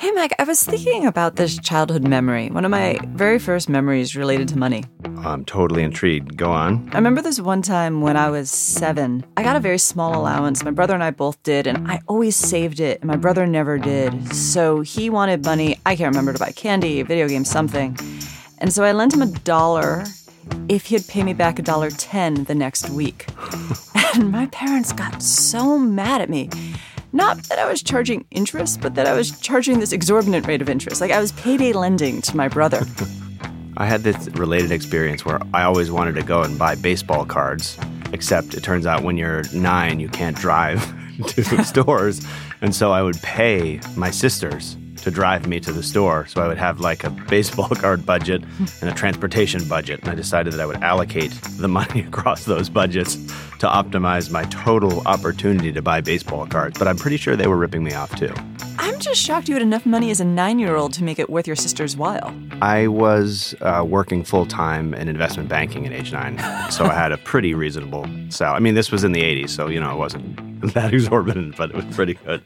Hey, Mike, I was thinking about this childhood memory. One of my very first memories related to money. I'm totally intrigued. Go on. I remember this one time when I was seven. I got a very small allowance. My brother and I both did, and I always saved it, my brother never did. So he wanted money, I can't remember, to buy candy, video game, something. And so I lent him a dollar if he'd pay me back a dollar ten the next week. and my parents got so mad at me. Not that I was charging interest, but that I was charging this exorbitant rate of interest. Like I was payday lending to my brother. I had this related experience where I always wanted to go and buy baseball cards, except it turns out when you're nine, you can't drive to stores. And so I would pay my sisters to drive me to the store. So I would have like a baseball card budget and a transportation budget. And I decided that I would allocate the money across those budgets to optimize my total opportunity to buy baseball cards. But I'm pretty sure they were ripping me off too. I'm just shocked you had enough money as a nine year old to make it worth your sister's while. I was uh, working full time in investment banking at age nine. So I had a pretty reasonable salary. I mean, this was in the 80s, so, you know, it wasn't that exorbitant, but it was pretty good.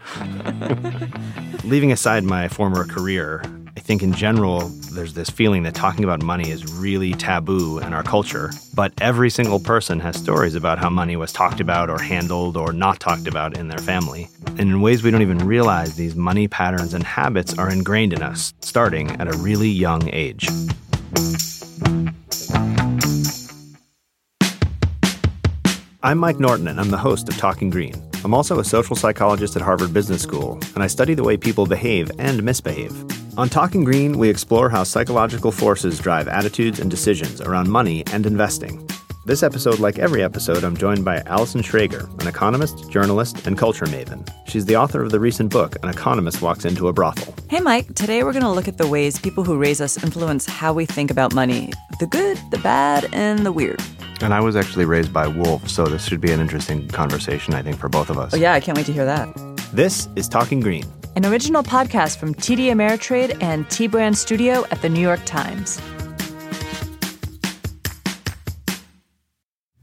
Leaving aside my former career, I think in general, there's this feeling that talking about money is really taboo in our culture. But every single person has stories about how money was talked about or handled or not talked about in their family. And in ways we don't even realize, these money patterns and habits are ingrained in us, starting at a really young age. I'm Mike Norton, and I'm the host of Talking Green. I'm also a social psychologist at Harvard Business School, and I study the way people behave and misbehave. On Talking Green, we explore how psychological forces drive attitudes and decisions around money and investing. This episode, like every episode, I'm joined by Allison Schrager, an economist, journalist, and culture maven. She's the author of the recent book, An Economist Walks Into a Brothel. Hey, Mike, today we're going to look at the ways people who raise us influence how we think about money the good, the bad, and the weird. And I was actually raised by wolves, so this should be an interesting conversation, I think, for both of us. Oh, yeah, I can't wait to hear that. This is Talking Green, an original podcast from TD Ameritrade and T Brand Studio at the New York Times.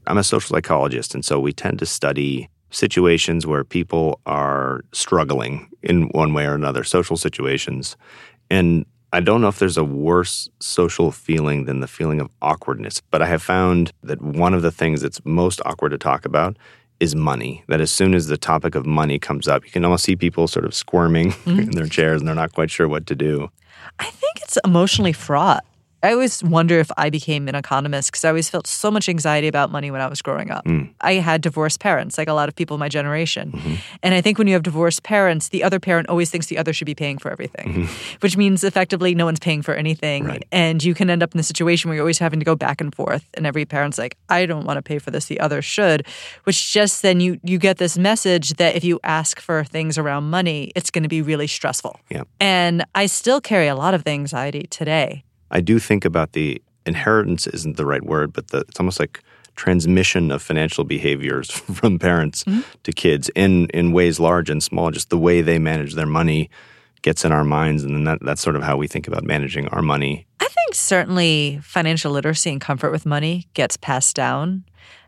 I'm a social psychologist, and so we tend to study situations where people are struggling in one way or another, social situations. And I don't know if there's a worse social feeling than the feeling of awkwardness, but I have found that one of the things that's most awkward to talk about is money. That as soon as the topic of money comes up, you can almost see people sort of squirming mm-hmm. in their chairs and they're not quite sure what to do. I think it's emotionally fraught. I always wonder if I became an economist because I always felt so much anxiety about money when I was growing up. Mm. I had divorced parents, like a lot of people in my generation. Mm-hmm. And I think when you have divorced parents, the other parent always thinks the other should be paying for everything, mm-hmm. which means effectively no one's paying for anything. Right. And you can end up in a situation where you're always having to go back and forth. And every parent's like, I don't want to pay for this, the other should, which just then you, you get this message that if you ask for things around money, it's going to be really stressful. Yeah. And I still carry a lot of the anxiety today. I do think about the inheritance isn't the right word, but the, it's almost like transmission of financial behaviors from parents mm-hmm. to kids in in ways large and small. Just the way they manage their money gets in our minds, and then that, that's sort of how we think about managing our money. I think certainly financial literacy and comfort with money gets passed down.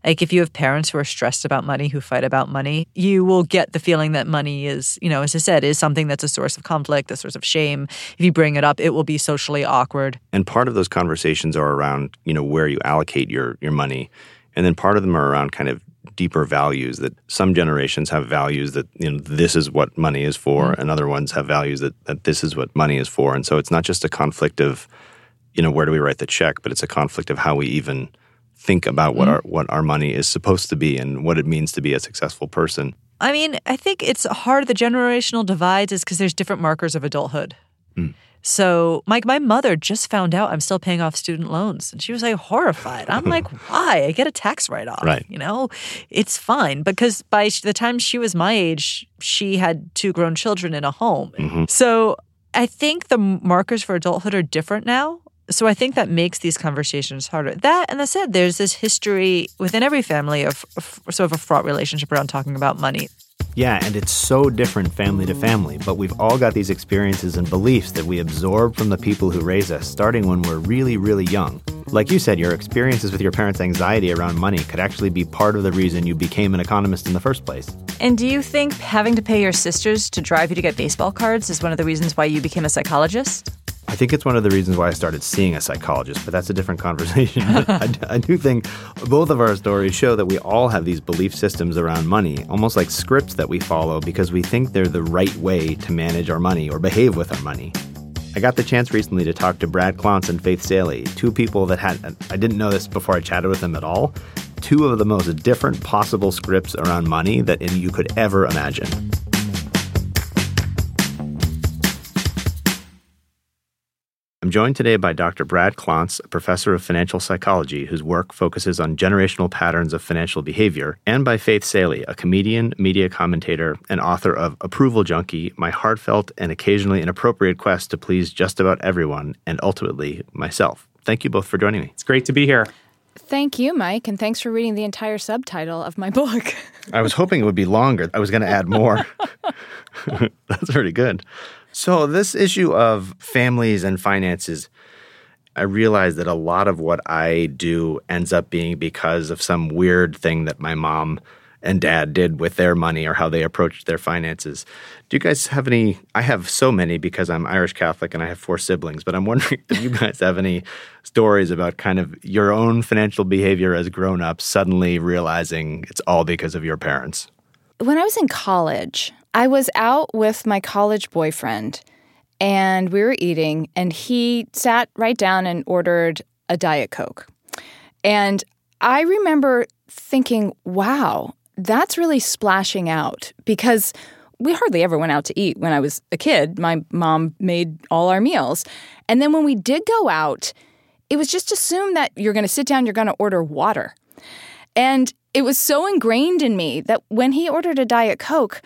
Like if you have parents who are stressed about money, who fight about money, you will get the feeling that money is, you know, as I said, is something that's a source of conflict, a source of shame. If you bring it up, it will be socially awkward. And part of those conversations are around, you know, where you allocate your your money. And then part of them are around kind of deeper values that some generations have values that you know this is what money is for mm-hmm. and other ones have values that, that this is what money is for and so it's not just a conflict of you know where do we write the check but it's a conflict of how we even think about what mm-hmm. our what our money is supposed to be and what it means to be a successful person. I mean, I think it's hard. The generational divides is because there's different markers of adulthood. Mm. So, Mike, my mother just found out I'm still paying off student loans, and she was like horrified. I'm like, why? I get a tax write off. Right. You know, it's fine because by the time she was my age, she had two grown children in a home. Mm-hmm. So, I think the markers for adulthood are different now so I think that makes these conversations harder. That and that said, there's this history within every family of, of sort of a fraught relationship around talking about money. Yeah, and it's so different family to family, but we've all got these experiences and beliefs that we absorb from the people who raise us starting when we're really, really young. Like you said, your experiences with your parents' anxiety around money could actually be part of the reason you became an economist in the first place. And do you think having to pay your sisters to drive you to get baseball cards is one of the reasons why you became a psychologist? I think it's one of the reasons why I started seeing a psychologist, but that's a different conversation. I, do think both of our stories show that we all have these belief systems around money, almost like scripts that we follow because we think they're the right way to manage our money or behave with our money. I got the chance recently to talk to Brad Klontz and Faith Salie, two people that had, I didn't know this before I chatted with them at all, two of the most different possible scripts around money that you could ever imagine. I'm joined today by Dr. Brad Klontz, a professor of financial psychology whose work focuses on generational patterns of financial behavior, and by Faith Salie, a comedian, media commentator, and author of Approval Junkie, my heartfelt and occasionally inappropriate quest to please just about everyone, and ultimately myself. Thank you both for joining me. It's great to be here. Thank you, Mike, and thanks for reading the entire subtitle of my book. I was hoping it would be longer. I was going to add more. That's pretty good. So, this issue of families and finances, I realize that a lot of what I do ends up being because of some weird thing that my mom and dad did with their money or how they approached their finances. Do you guys have any? I have so many because I'm Irish Catholic and I have four siblings, but I'm wondering if you guys have any stories about kind of your own financial behavior as grown ups, suddenly realizing it's all because of your parents. When I was in college, I was out with my college boyfriend and we were eating, and he sat right down and ordered a Diet Coke. And I remember thinking, wow, that's really splashing out because we hardly ever went out to eat when I was a kid. My mom made all our meals. And then when we did go out, it was just assumed that you're going to sit down, you're going to order water. And it was so ingrained in me that when he ordered a Diet Coke,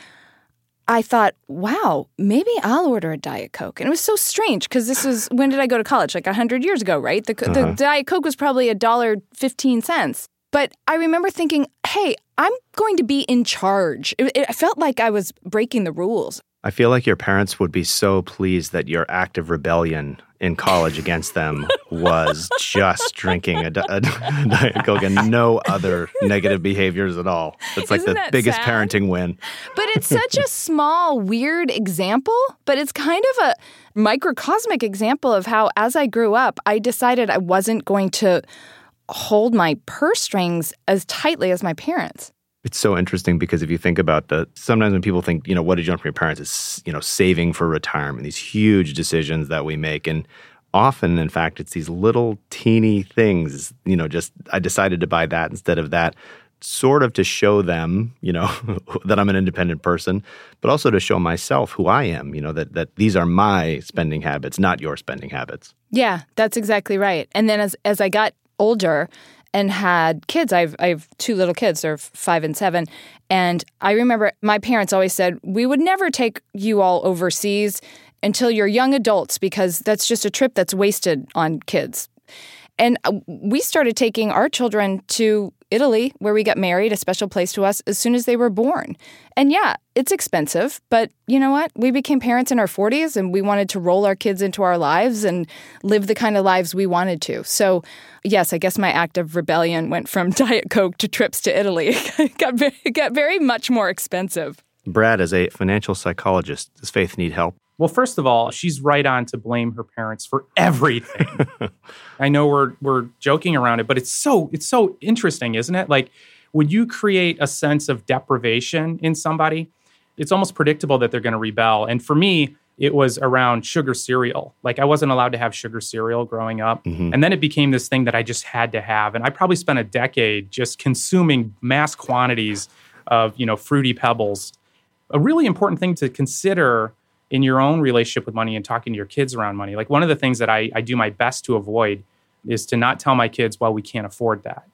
I thought, wow, maybe I'll order a Diet Coke. And it was so strange because this was, when did I go to college? Like 100 years ago, right? The, uh-huh. the Diet Coke was probably a dollar 15 cents. But I remember thinking, hey, I'm going to be in charge. It, it felt like I was breaking the rules. I feel like your parents would be so pleased that your act of rebellion in college against them was just drinking a, a, Diet Coke and no other negative behaviors at all. It's like Isn't the biggest sad? parenting win. But it's such a small, weird example, but it's kind of a microcosmic example of how, as I grew up, I decided I wasn't going to hold my purse strings as tightly as my parents. It's so interesting because if you think about the sometimes when people think, you know, what did you learn from your parents is, you know, saving for retirement, these huge decisions that we make. And often, in fact, it's these little teeny things, you know, just I decided to buy that instead of that, sort of to show them, you know, that I'm an independent person, but also to show myself who I am, you know, that that these are my spending habits, not your spending habits. Yeah, that's exactly right. And then as as I got older, and had kids. I've I have two little kids. They're five and seven. And I remember my parents always said we would never take you all overseas until you're young adults because that's just a trip that's wasted on kids. And uh, we started taking our children to Italy, where we got married, a special place to us, as soon as they were born. And yeah, it's expensive, but you know what? We became parents in our 40s and we wanted to roll our kids into our lives and live the kind of lives we wanted to. So, yes, I guess my act of rebellion went from Diet Coke to trips to Italy. it, got very, got very much more expensive. Brad, as a financial psychologist, does Faith need help? Well, first of all, she's right on to blame her parents for everything. I know we're we're joking around it, but it's so it's so interesting, isn't it? Like when you create a sense of deprivation in somebody, it's almost predictable that they're going to rebel. And for me, it was around sugar cereal. Like I wasn't allowed to have sugar cereal growing up. Mm-hmm. And then it became this thing that I just had to have. And I probably spent a decade just consuming mass quantities of, you know, fruity pebbles. A really important thing to consider in your own relationship with money and talking to your kids around money. Like one of the things that I, I do my best to avoid is to not tell my kids, well, we can't afford that.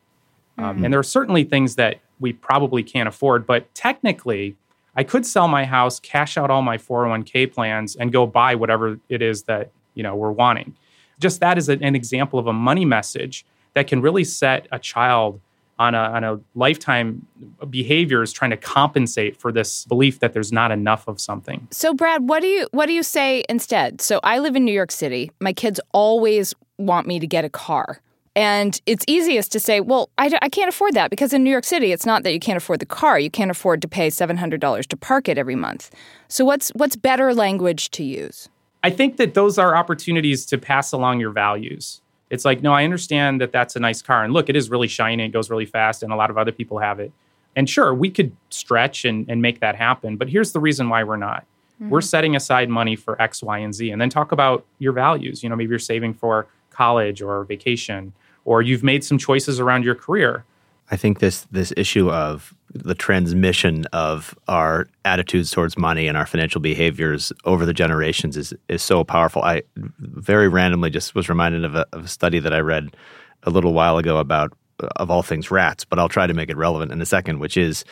Mm-hmm. Um, and there are certainly things that we probably can't afford, but technically, I could sell my house, cash out all my 401k plans, and go buy whatever it is that you know we're wanting. Just that is an example of a money message that can really set a child on a, on a lifetime behaviors trying to compensate for this belief that there's not enough of something. So Brad, what do you what do you say instead? So I live in New York City. My kids always want me to get a car. And it's easiest to say, well, I, I can't afford that because in New York City, it's not that you can't afford the car. You can't afford to pay $700 to park it every month. So, what's, what's better language to use? I think that those are opportunities to pass along your values. It's like, no, I understand that that's a nice car. And look, it is really shiny, it goes really fast, and a lot of other people have it. And sure, we could stretch and, and make that happen. But here's the reason why we're not. Mm-hmm. We're setting aside money for X, Y, and Z. And then talk about your values. You know, maybe you're saving for college or vacation or you've made some choices around your career. I think this this issue of the transmission of our attitudes towards money and our financial behaviors over the generations is is so powerful. I very randomly just was reminded of a, of a study that I read a little while ago about of all things rats, but I'll try to make it relevant in a second, which is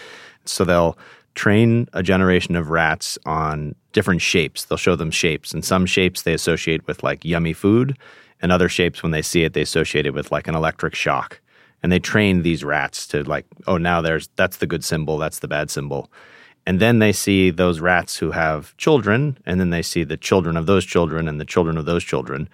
so they'll train a generation of rats on different shapes. They'll show them shapes, and some shapes they associate with like yummy food, and other shapes when they see it they associate it with like an electric shock and they train these rats to like oh now there's that's the good symbol that's the bad symbol. And then they see those rats who have children and then they see the children of those children and the children of those children.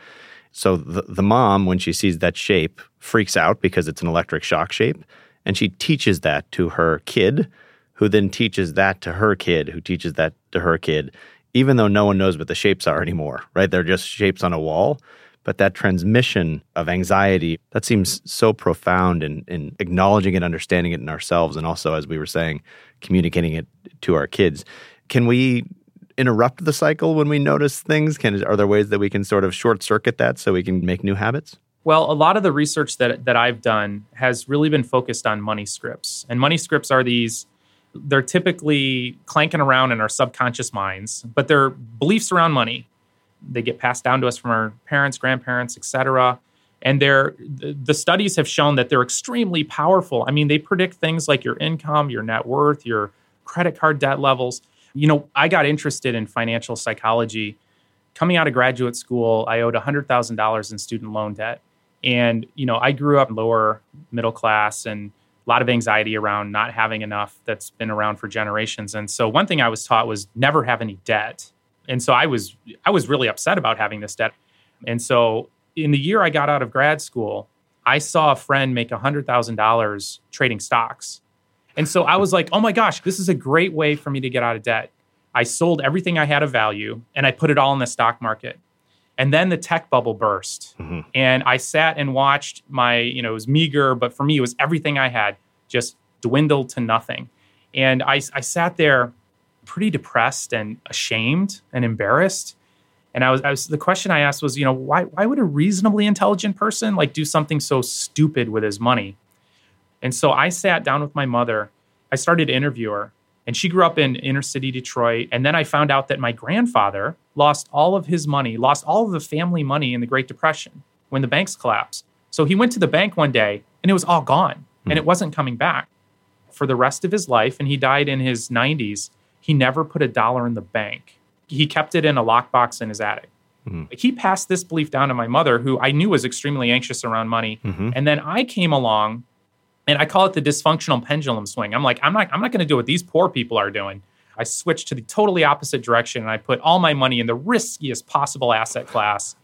So the, the mom when she sees that shape freaks out because it's an electric shock shape and she teaches that to her kid who then teaches that to her kid who teaches that to her kid even though no one knows what the shapes are anymore right? They're just shapes on a wall but that transmission of anxiety, that seems so profound in, in acknowledging and understanding it in ourselves. And also, as we were saying, communicating it to our kids. Can we interrupt the cycle when we notice things? Can, are there ways that we can sort of short circuit that so we can make new habits? Well, a lot of the research that, that I've done has really been focused on money scripts. And money scripts are these, they're typically clanking around in our subconscious minds, but they're beliefs around money they get passed down to us from our parents, grandparents, etc. And they're the studies have shown that they're extremely powerful. I mean, they predict things like your income, your net worth, your credit card debt levels. You know, I got interested in financial psychology coming out of graduate school. I owed $100,000 in student loan debt. And, you know, I grew up lower middle class and a lot of anxiety around not having enough that's been around for generations. And so one thing I was taught was never have any debt and so I was I was really upset about having this debt. And so in the year I got out of grad school, I saw a friend make $100,000 trading stocks. And so I was like, "Oh my gosh, this is a great way for me to get out of debt." I sold everything I had of value and I put it all in the stock market. And then the tech bubble burst. Mm-hmm. And I sat and watched my, you know, it was meager, but for me, it was everything I had just dwindled to nothing. And I, I sat there pretty depressed and ashamed and embarrassed. And I was, I was the question I asked was, you know, why why would a reasonably intelligent person like do something so stupid with his money? And so I sat down with my mother. I started to interview her, and she grew up in inner city Detroit. And then I found out that my grandfather lost all of his money, lost all of the family money in the Great Depression when the banks collapsed. So he went to the bank one day and it was all gone and it hmm. wasn't coming back for the rest of his life. And he died in his 90s he never put a dollar in the bank. He kept it in a lockbox in his attic. Mm-hmm. He passed this belief down to my mother, who I knew was extremely anxious around money. Mm-hmm. And then I came along, and I call it the dysfunctional pendulum swing. I'm like, I'm not, I'm not going to do what these poor people are doing. I switched to the totally opposite direction, and I put all my money in the riskiest possible asset class,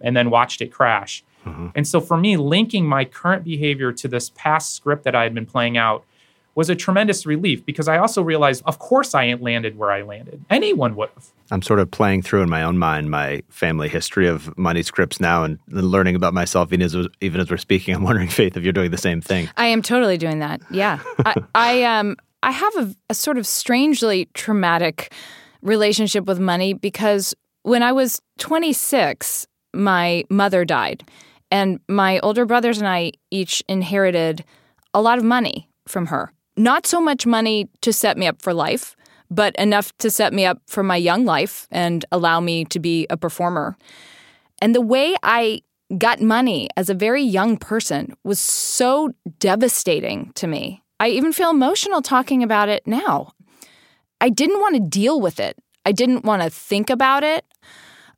and then watched it crash. Mm-hmm. And so for me, linking my current behavior to this past script that I had been playing out was a tremendous relief because I also realized, of course, I ain't landed where I landed. Anyone would have. I'm sort of playing through in my own mind my family history of money scripts now and learning about myself even as, even as we're speaking. I'm wondering, Faith, if you're doing the same thing. I am totally doing that. Yeah. I, I, um, I have a, a sort of strangely traumatic relationship with money because when I was 26, my mother died. And my older brothers and I each inherited a lot of money from her. Not so much money to set me up for life, but enough to set me up for my young life and allow me to be a performer. And the way I got money as a very young person was so devastating to me. I even feel emotional talking about it now. I didn't want to deal with it. I didn't want to think about it.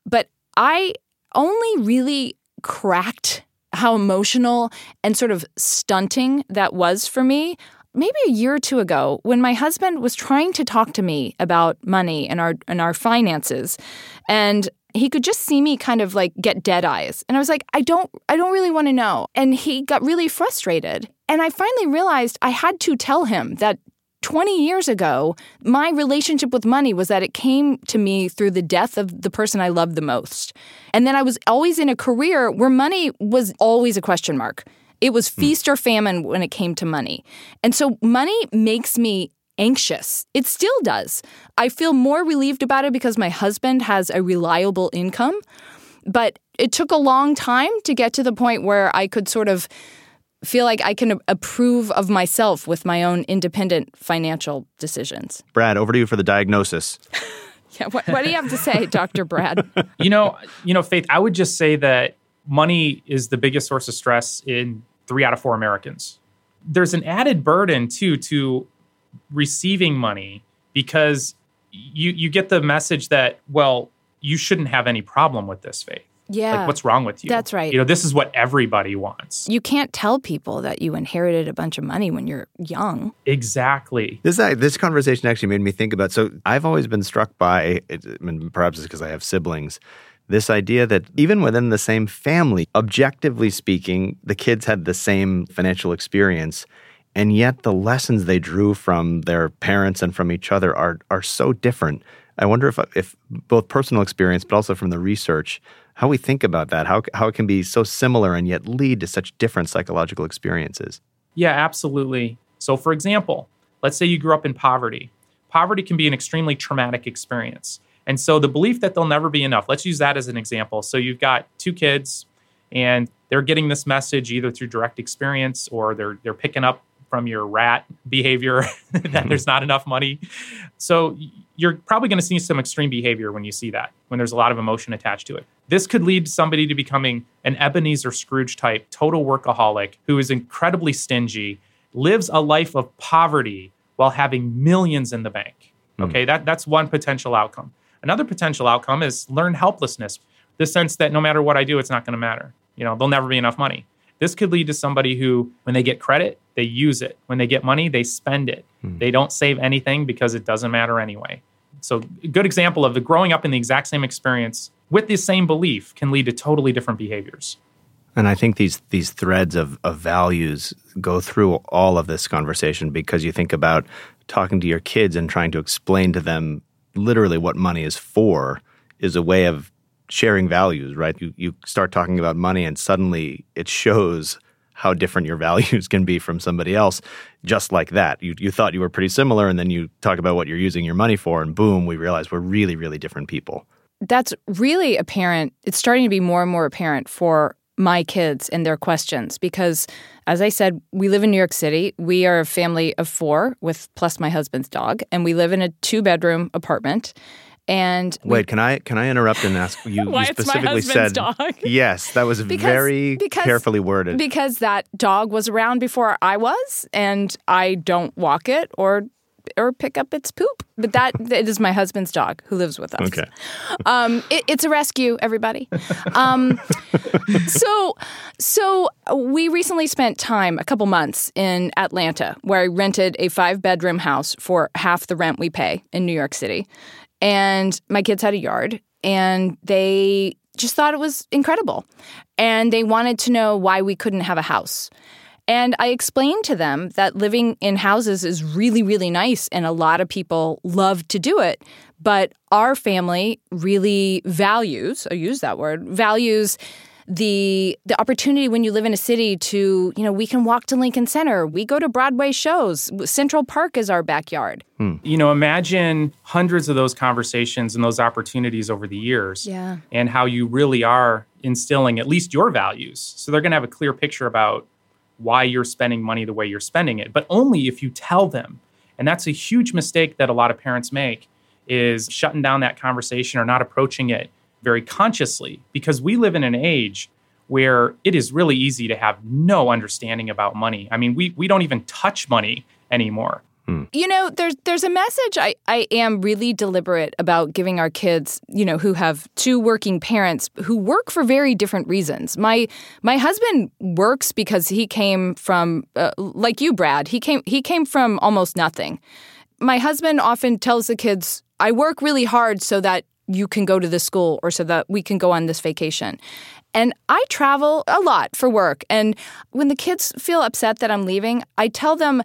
But I only really cracked how emotional and sort of stunting that was for me maybe a year or two ago when my husband was trying to talk to me about money and our and our finances and he could just see me kind of like get dead eyes. And I was like, I don't I don't really want to know. And he got really frustrated. And I finally realized I had to tell him that 20 years ago, my relationship with money was that it came to me through the death of the person I loved the most. And then I was always in a career where money was always a question mark. It was hmm. feast or famine when it came to money. And so money makes me anxious. It still does. I feel more relieved about it because my husband has a reliable income. But it took a long time to get to the point where I could sort of feel like I can approve of myself with my own independent financial decisions. Brad, over to you for the diagnosis. yeah, what, what do you have to say, Dr. Brad? you know, you know, Faith, I would just say that money is the biggest source of stress in three out of four Americans. There's an added burden too to receiving money because you you get the message that well you shouldn't have any problem with this faith. Yeah. Like what's wrong with you? That's right. You know, this is what everybody wants. You can't tell people that you inherited a bunch of money when you're young. Exactly. This uh, this conversation actually made me think about. So I've always been struck by, I mean, perhaps it's because I have siblings, this idea that even within the same family, objectively speaking, the kids had the same financial experience, and yet the lessons they drew from their parents and from each other are are so different. I wonder if if both personal experience, but also from the research, how we think about that, how how it can be so similar and yet lead to such different psychological experiences. Yeah, absolutely. So, for example, let's say you grew up in poverty. Poverty can be an extremely traumatic experience. And so the belief that there'll never be enough, let's use that as an example. So you've got two kids and they're getting this message either through direct experience or they're they're picking up from your rat behavior that there's not enough money. So you're probably going to see some extreme behavior when you see that, when there's a lot of emotion attached to it. This could lead somebody to becoming an Ebenezer Scrooge type, total workaholic who is incredibly stingy, lives a life of poverty while having millions in the bank. Okay, mm. that, that's one potential outcome. Another potential outcome is learn helplessness, the sense that no matter what I do, it's not going to matter. You know, there'll never be enough money. This could lead to somebody who, when they get credit, they use it. When they get money, they spend it. Hmm. They don't save anything because it doesn't matter anyway. So, a good example of the growing up in the exact same experience with the same belief can lead to totally different behaviors. And I think these these threads of, of values go through all of this conversation because you think about talking to your kids and trying to explain to them literally what money is for is a way of sharing values, right? You you start talking about money and suddenly it shows how different your values can be from somebody else just like that. You you thought you were pretty similar and then you talk about what you're using your money for and boom, we realize we're really really different people. That's really apparent. It's starting to be more and more apparent for my kids and their questions because as I said, we live in New York City. We are a family of 4 with plus my husband's dog and we live in a two-bedroom apartment. And wait, we, can I can I interrupt and ask you? Why you specifically said dog? yes. That was because, very because, carefully worded. Because that dog was around before I was, and I don't walk it or or pick up its poop. But that it is my husband's dog who lives with us. Okay. Um, it, it's a rescue, everybody. Um, so, so we recently spent time, a couple months in Atlanta, where I rented a five bedroom house for half the rent we pay in New York City, and my kids had a yard, and they just thought it was incredible, and they wanted to know why we couldn't have a house. And I explained to them that living in houses is really, really nice, and a lot of people love to do it. But our family really values, I use that word, values the the opportunity when you live in a city to you know we can walk to Lincoln Center we go to Broadway shows Central Park is our backyard hmm. you know imagine hundreds of those conversations and those opportunities over the years yeah. and how you really are instilling at least your values so they're going to have a clear picture about why you're spending money the way you're spending it, but only if you tell them. And that's a huge mistake that a lot of parents make is shutting down that conversation or not approaching it very consciously because we live in an age where it is really easy to have no understanding about money. I mean, we we don't even touch money anymore. Hmm. You know, there's there's a message I, I am really deliberate about giving our kids, you know, who have two working parents who work for very different reasons. My my husband works because he came from uh, like you Brad. He came he came from almost nothing. My husband often tells the kids, "I work really hard so that you can go to this school or so that we can go on this vacation. And I travel a lot for work. And when the kids feel upset that I'm leaving, I tell them,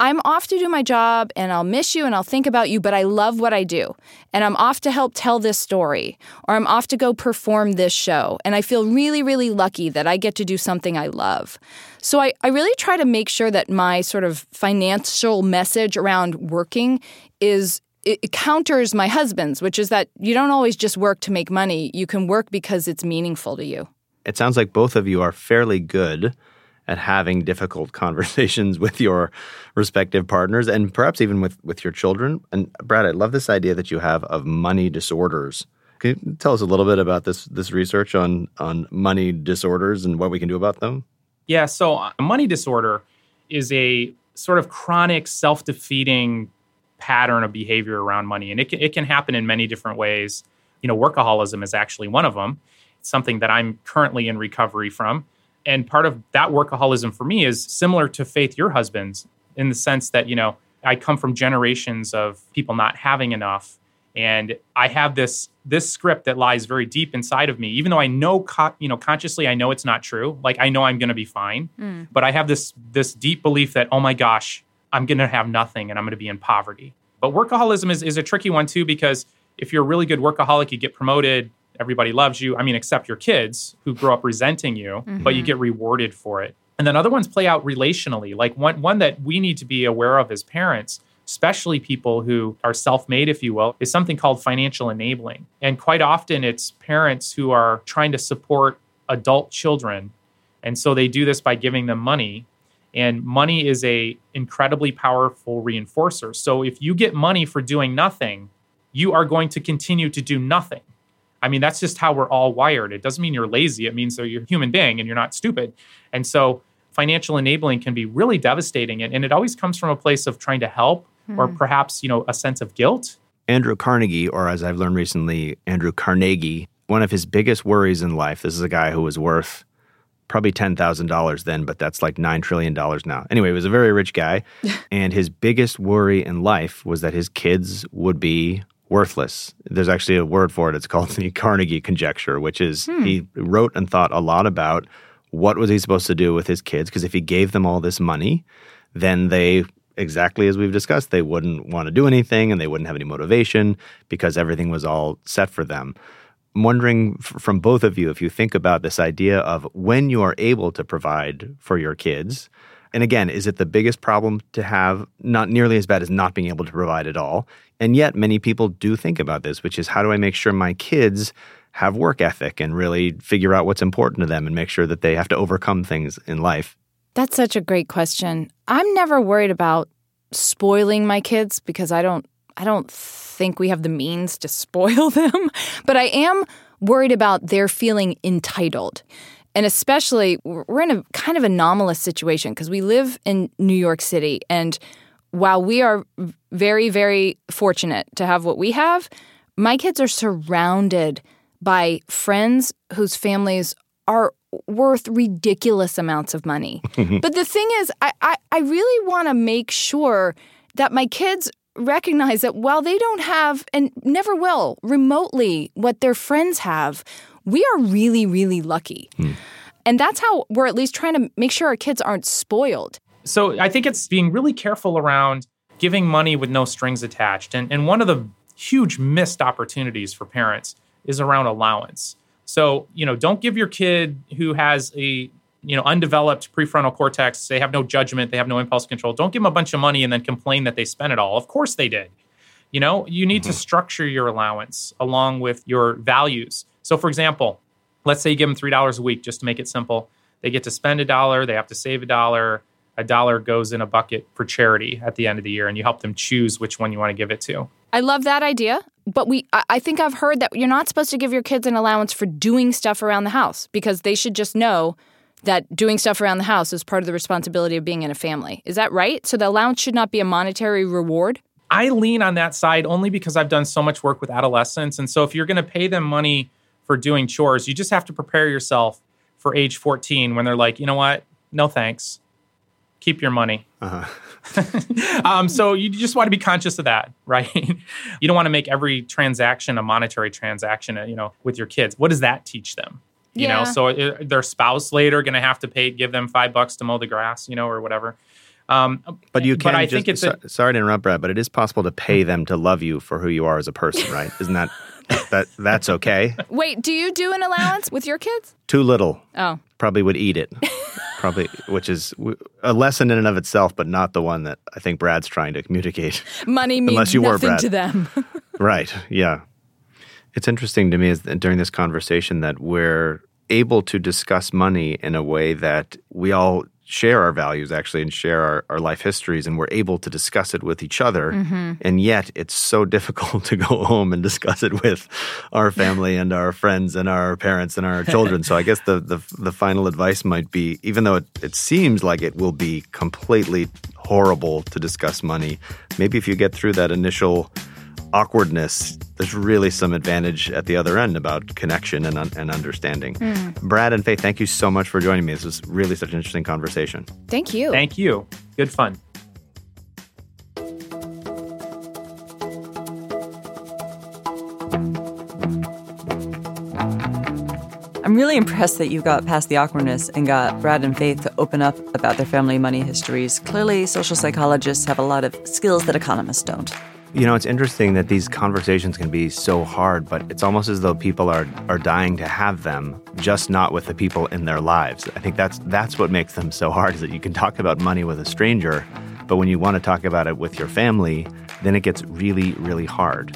I'm off to do my job and I'll miss you and I'll think about you, but I love what I do. And I'm off to help tell this story or I'm off to go perform this show. And I feel really, really lucky that I get to do something I love. So I, I really try to make sure that my sort of financial message around working is it counters my husband's, which is that you don't always just work to make money. You can work because it's meaningful to you. It sounds like both of you are fairly good at having difficult conversations with your respective partners and perhaps even with, with your children. And Brad, I love this idea that you have of money disorders. Can you tell us a little bit about this this research on on money disorders and what we can do about them? Yeah, so a uh, money disorder is a sort of chronic self-defeating pattern of behavior around money. And it can, it can happen in many different ways. You know, workaholism is actually one of them. It's something that I'm currently in recovery from. And part of that workaholism for me is similar to Faith, your husband's, in the sense that, you know, I come from generations of people not having enough. And I have this this script that lies very deep inside of me, even though I know, co- you know, consciously I know it's not true. Like I know I'm going to be fine, mm. but I have this this deep belief that oh my gosh, I'm going to have nothing and I'm going to be in poverty. But workaholism is, is a tricky one too, because if you're a really good workaholic, you get promoted, everybody loves you. I mean, except your kids who grow up resenting you, mm-hmm. but you get rewarded for it. And then other ones play out relationally. Like one, one that we need to be aware of as parents, especially people who are self made, if you will, is something called financial enabling. And quite often it's parents who are trying to support adult children. And so they do this by giving them money and money is a incredibly powerful reinforcer so if you get money for doing nothing you are going to continue to do nothing i mean that's just how we're all wired it doesn't mean you're lazy it means that you're a human being and you're not stupid and so financial enabling can be really devastating and, and it always comes from a place of trying to help mm. or hmm. perhaps you know a sense of guilt andrew carnegie or as i've learned recently andrew carnegie one of his biggest worries in life this is a guy who was worth probably $10,000 then, but that's like $9 trillion now. Anyway, he was a very rich guy. and his biggest worry in life was that his kids would be worthless. There's actually a word for it. It's called the Carnegie conjecture, which is hmm. he wrote and thought a lot about what was he supposed to do with his kids because if he gave them all this money, then they exactly as we've discussed, they wouldn't want to do anything and they wouldn't have any motivation because everything was all set for them. I'm wondering f- from both of you if you think about this idea of when you are able to provide for your kids. And again, is it the biggest problem to have? Not nearly as bad as not being able to provide at all. And yet, many people do think about this, which is how do I make sure my kids have work ethic and really figure out what's important to them and make sure that they have to overcome things in life? That's such a great question. I'm never worried about spoiling my kids because I don't I don't think we have the means to spoil them, but I am worried about their feeling entitled. And especially, we're in a kind of anomalous situation because we live in New York City. And while we are very, very fortunate to have what we have, my kids are surrounded by friends whose families are worth ridiculous amounts of money. but the thing is, I, I, I really want to make sure that my kids recognize that while they don't have and never will remotely what their friends have, we are really, really lucky. Hmm. And that's how we're at least trying to make sure our kids aren't spoiled. So I think it's being really careful around giving money with no strings attached. And, and one of the huge missed opportunities for parents is around allowance. So, you know, don't give your kid who has a you know undeveloped prefrontal cortex they have no judgment they have no impulse control don't give them a bunch of money and then complain that they spent it all of course they did you know you need mm-hmm. to structure your allowance along with your values so for example let's say you give them $3 a week just to make it simple they get to spend a dollar they have to save a dollar a dollar goes in a bucket for charity at the end of the year and you help them choose which one you want to give it to i love that idea but we i think i've heard that you're not supposed to give your kids an allowance for doing stuff around the house because they should just know that doing stuff around the house is part of the responsibility of being in a family. Is that right? So the allowance should not be a monetary reward? I lean on that side only because I've done so much work with adolescents. And so if you're going to pay them money for doing chores, you just have to prepare yourself for age 14 when they're like, you know what? No thanks. keep your money. um, so you just want to be conscious of that, right? you don't want to make every transaction a monetary transaction, uh, you know, with your kids. What does that teach them? You Yeah. know, so it, their spouse later going to have to pay, give them five bucks to mow the grass, you know, or whatever. Um, But you can. But I just, think it's so- a, sorry to interrupt, Brad, but it is possible to pay them to love you for who you are as a person, right? Isn't that that that's okay? Wait, do you do an allowance with your kids? Too little Oh. probably would eat it. Probably, which is a lesson in and of itself, but not the one that I think Brad's trying to communicate. Money means Unless you were, nothing Brad. to them. Right. Yeah. It's interesting to me is that during this conversation that we're able to discuss money in a way that we all share our values actually and share our, our life histories and we're able to discuss it with each other. Mm-hmm. And yet it's so difficult to go home and discuss it with our family and our friends and our parents and our children. so I guess the, the the final advice might be even though it, it seems like it will be completely horrible to discuss money, maybe if you get through that initial awkwardness, there's really some advantage at the other end about connection and, and understanding. Hmm. Brad and Faith, thank you so much for joining me. This was really such an interesting conversation. Thank you. thank you. Good fun. I'm really impressed that you got past the awkwardness and got Brad and Faith to open up about their family money histories. Clearly, social psychologists have a lot of skills that economists don't. You know, it's interesting that these conversations can be so hard, but it's almost as though people are are dying to have them, just not with the people in their lives. I think that's that's what makes them so hard is that you can talk about money with a stranger, but when you want to talk about it with your family, then it gets really really hard.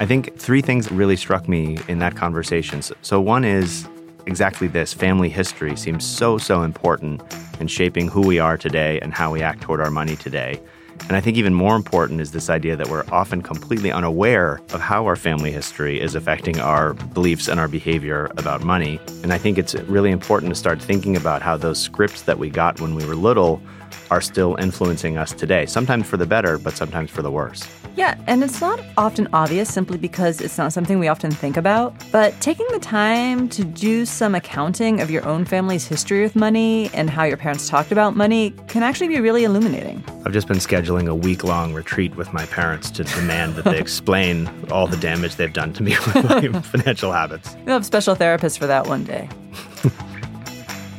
I think three things really struck me in that conversation. So, so one is exactly this family history seems so, so important in shaping who we are today and how we act toward our money today. And I think even more important is this idea that we're often completely unaware of how our family history is affecting our beliefs and our behavior about money. And I think it's really important to start thinking about how those scripts that we got when we were little are still influencing us today, sometimes for the better, but sometimes for the worse. Yeah, and it's not often obvious simply because it's not something we often think about. But taking the time to do some accounting of your own family's history with money and how your parents talked about money can actually be really illuminating. I've just been scheduling a week long retreat with my parents to demand that they explain all the damage they've done to me with my financial habits. We'll have special therapists for that one day.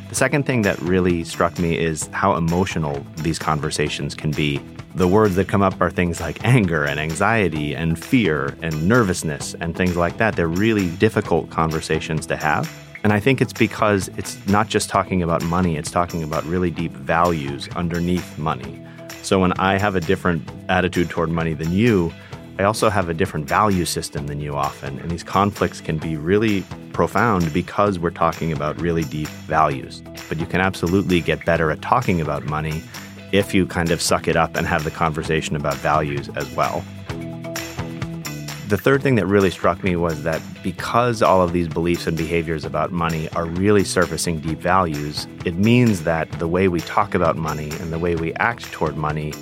The second thing that really struck me is how emotional these conversations can be. The words that come up are things like anger and anxiety and fear and nervousness and things like that. They're really difficult conversations to have. And I think it's because it's not just talking about money, it's talking about really deep values underneath money. So when I have a different attitude toward money than you, I also have a different value system than you often. And these conflicts can be really profound because we're talking about really deep values. But you can absolutely get better at talking about money if you kind of suck it up and have the conversation about values as well. The third thing that really struck me was that because all of these beliefs and behaviors about money are really surfacing deep values, it means that the way we talk about money and the way we act toward money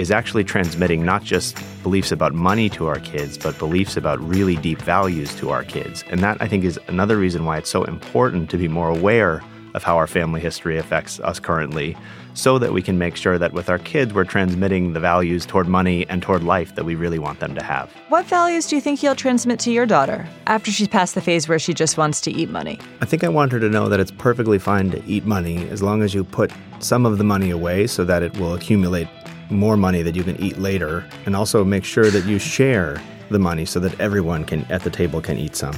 is actually transmitting not just beliefs about money to our kids, but beliefs about really deep values to our kids. And that, I think, is another reason why it's so important to be more aware of how our family history affects us currently, so that we can make sure that with our kids, we're transmitting the values toward money and toward life that we really want them to have. What values do you think you'll transmit to your daughter after she's past the phase where she just wants to eat money? I think I want her to know that it's perfectly fine to eat money as long as you put some of the money away so that it will accumulate more money that you can eat later, and also make sure that you share the money so that everyone can at the table can eat some.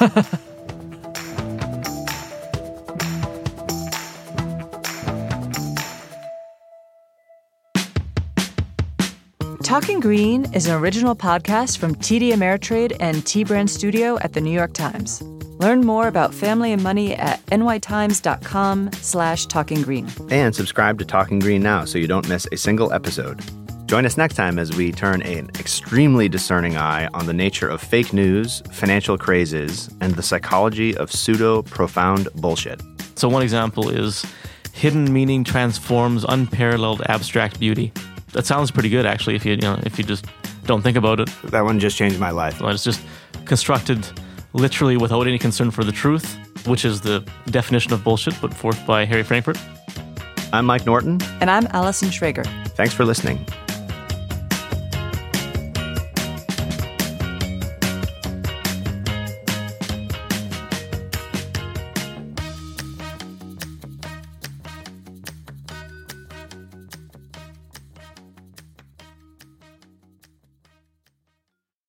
Talking Green is an original podcast from TD Ameritrade and T Brand Studio at the New York Times. Learn more about family and money at nytimes.com slash talking green. And subscribe to Talking Green now so you don't miss a single episode. Join us next time as we turn an extremely discerning eye on the nature of fake news, financial crazes, and the psychology of pseudo profound bullshit. So one example is hidden meaning transforms unparalleled abstract beauty. That sounds pretty good actually if you, you know if you just don't think about it. That one just changed my life. Well, It's just constructed literally without any concern for the truth, which is the definition of bullshit put forth by Harry Frankfurt. I'm Mike Norton. And I'm Allison Schrager. Thanks for listening.